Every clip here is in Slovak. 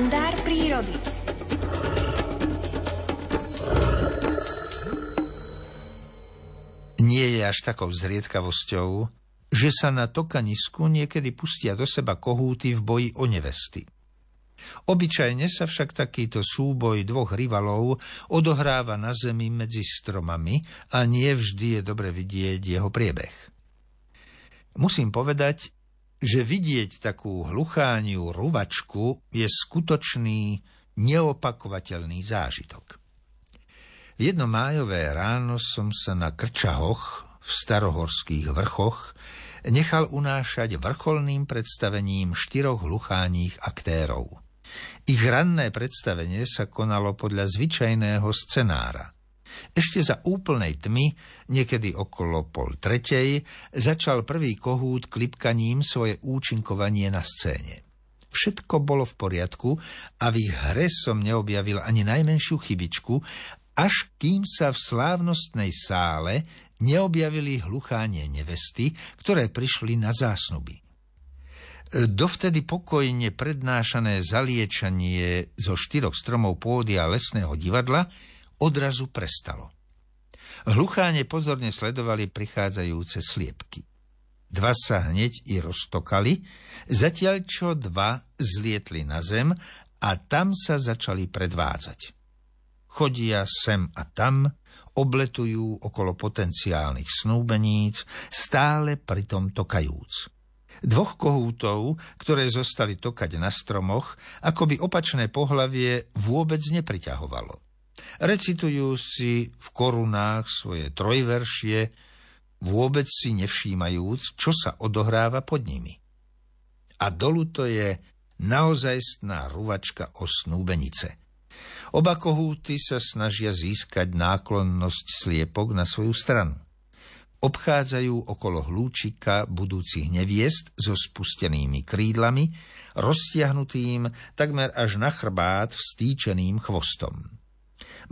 kalendár prírody. Nie je až takou zriedkavosťou, že sa na tokanisku niekedy pustia do seba kohúty v boji o nevesty. Obyčajne sa však takýto súboj dvoch rivalov odohráva na zemi medzi stromami a nie vždy je dobre vidieť jeho priebeh. Musím povedať, že vidieť takú hluchániu ruvačku je skutočný, neopakovateľný zážitok. V jedno májové ráno som sa na Krčahoch v starohorských vrchoch nechal unášať vrcholným predstavením štyroch hlucháních aktérov. Ich ranné predstavenie sa konalo podľa zvyčajného scenára – ešte za úplnej tmy, niekedy okolo pol tretej, začal prvý kohút klipkaním svoje účinkovanie na scéne. Všetko bolo v poriadku a v ich hre som neobjavil ani najmenšiu chybičku, až kým sa v slávnostnej sále neobjavili hluchánie nevesty, ktoré prišli na zásnuby. Dovtedy pokojne prednášané zaliečanie zo štyroch stromov pôdia lesného divadla odrazu prestalo. Hlucháne pozorne sledovali prichádzajúce sliepky. Dva sa hneď i roztokali, zatiaľ čo dva zlietli na zem a tam sa začali predvádzať. Chodia sem a tam, obletujú okolo potenciálnych snúbeníc, stále pritom tokajúc. Dvoch kohútov, ktoré zostali tokať na stromoch, ako by opačné pohlavie vôbec nepriťahovalo. Recitujú si v korunách svoje trojveršie, vôbec si nevšímajúc, čo sa odohráva pod nimi. A dolu to je naozajstná ruvačka o snúbenice. Oba kohúty sa snažia získať náklonnosť sliepok na svoju stranu. Obchádzajú okolo hlúčika budúcich neviest so spustenými krídlami, roztiahnutým takmer až na chrbát vstýčeným chvostom.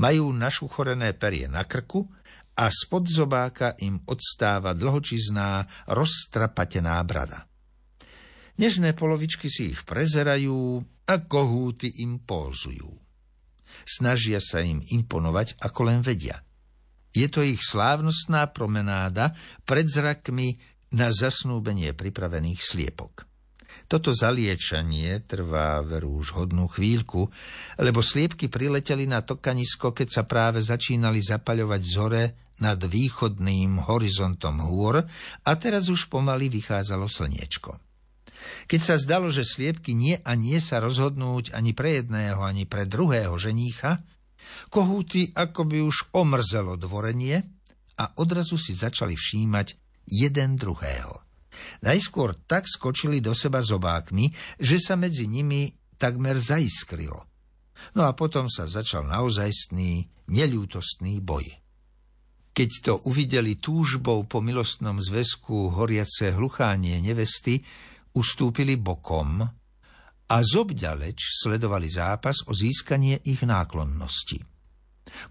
Majú našuchorené perie na krku a spod zobáka im odstáva dlhočizná, roztrapatená brada. Nežné polovičky si ich prezerajú a kohúty im pózujú. Snažia sa im imponovať, ako len vedia. Je to ich slávnostná promenáda pred zrakmi na zasnúbenie pripravených sliepok. Toto zaliečanie trvá veru už hodnú chvíľku, lebo sliepky prileteli na tokanisko, keď sa práve začínali zapaľovať zore nad východným horizontom hôr a teraz už pomaly vychádzalo slniečko. Keď sa zdalo, že sliepky nie a nie sa rozhodnúť ani pre jedného, ani pre druhého ženícha, kohúty akoby už omrzelo dvorenie a odrazu si začali všímať jeden druhého. Najskôr tak skočili do seba zobákmi, že sa medzi nimi takmer zaiskrilo. No a potom sa začal naozajstný, neľútostný boj. Keď to uvideli túžbou po milostnom zväzku horiace hluchánie nevesty, ustúpili bokom a zobďaleč sledovali zápas o získanie ich náklonnosti.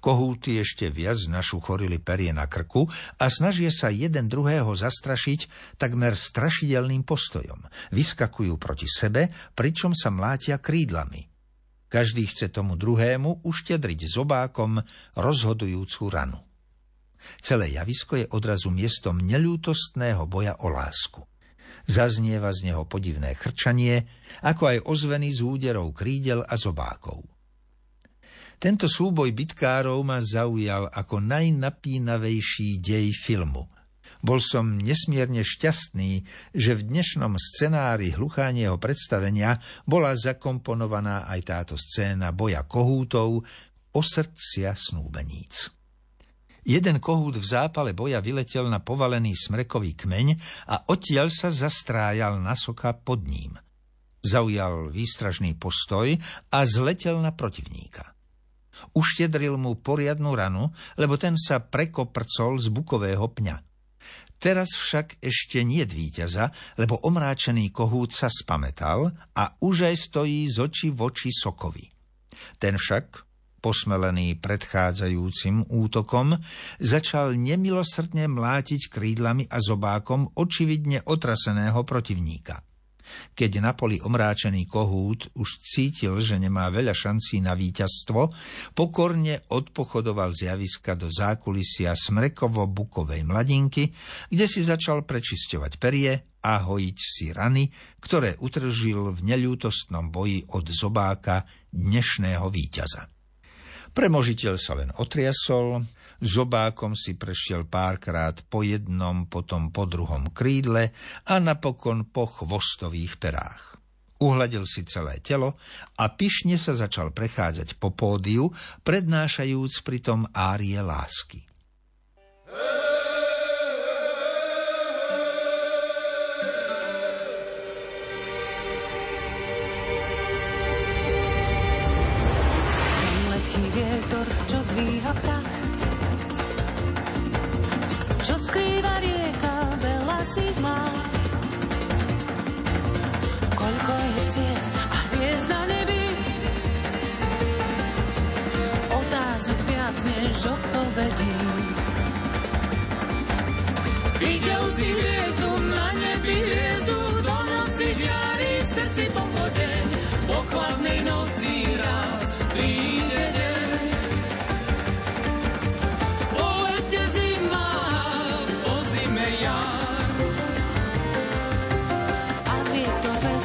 Kohúty ešte viac našuchorili perie na krku a snažia sa jeden druhého zastrašiť takmer strašidelným postojom. Vyskakujú proti sebe, pričom sa mlátia krídlami. Každý chce tomu druhému uštedriť zobákom rozhodujúcu ranu. Celé javisko je odrazu miestom neľútostného boja o lásku. Zaznieva z neho podivné chrčanie, ako aj ozvený z úderov krídel a zobákov. Tento súboj bitkárov ma zaujal ako najnapínavejší dej filmu. Bol som nesmierne šťastný, že v dnešnom scenári hluchánieho predstavenia bola zakomponovaná aj táto scéna boja kohútov o srdcia snúbeníc. Jeden kohút v zápale boja vyletel na povalený smrekový kmeň a odtiaľ sa zastrájal na soka pod ním. Zaujal výstražný postoj a zletel na protivníka. Uštedril mu poriadnu ranu, lebo ten sa prekoprcol z bukového pňa. Teraz však ešte nie víťaza, lebo omráčený kohút sa spametal a už aj stojí z oči v oči sokovi. Ten však, posmelený predchádzajúcim útokom, začal nemilosrdne mlátiť krídlami a zobákom očividne otraseného protivníka. Keď na poli omráčený kohút už cítil, že nemá veľa šancí na víťazstvo, pokorne odpochodoval z javiska do zákulisia smrekovo-bukovej mladinky, kde si začal prečisťovať perie a hojiť si rany, ktoré utržil v neľútostnom boji od zobáka dnešného víťaza. Premožiteľ sa len otriasol, zobákom si prešiel párkrát po jednom, potom po druhom krídle a napokon po chvostových perách. Uhladil si celé telo a pyšne sa začal prechádzať po pódiu, prednášajúc pritom árie lásky. letí má. Koľko je ciest a hviezd na nebi. Otázok viac než odpovedí. Videl si hviezdu na nebi, hviezdu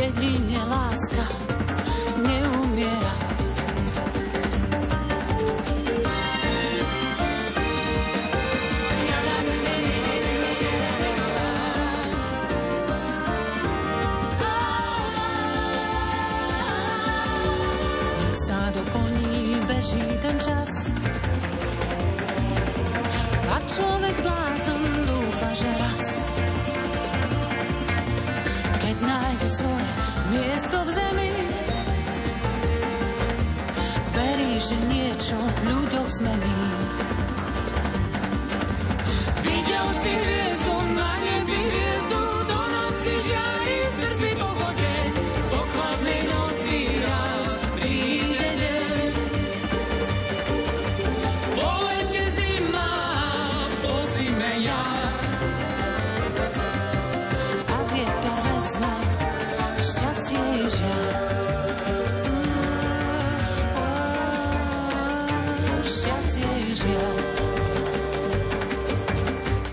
Jedine láska neumiera. beží ten čas. A človek blázon dúfa, že raz, miesto v zemi, verí, že niečo v ľuďoch zmení. Videl si hviezdu Žiaľ.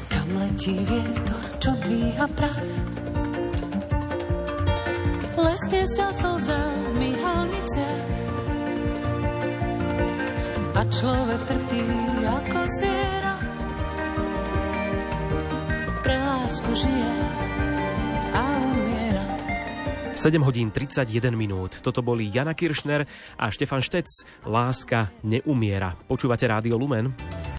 Kam letí vietor, čo dvíha prach? Lesne sa slza v myhalniciach a človek trpí ako zviera. Pre lásku žije a umiera. 7 hodín 31 minút. Toto boli Jana Kiršner a Štefan Štec. Láska neumiera. Počúvate Rádio Lumen?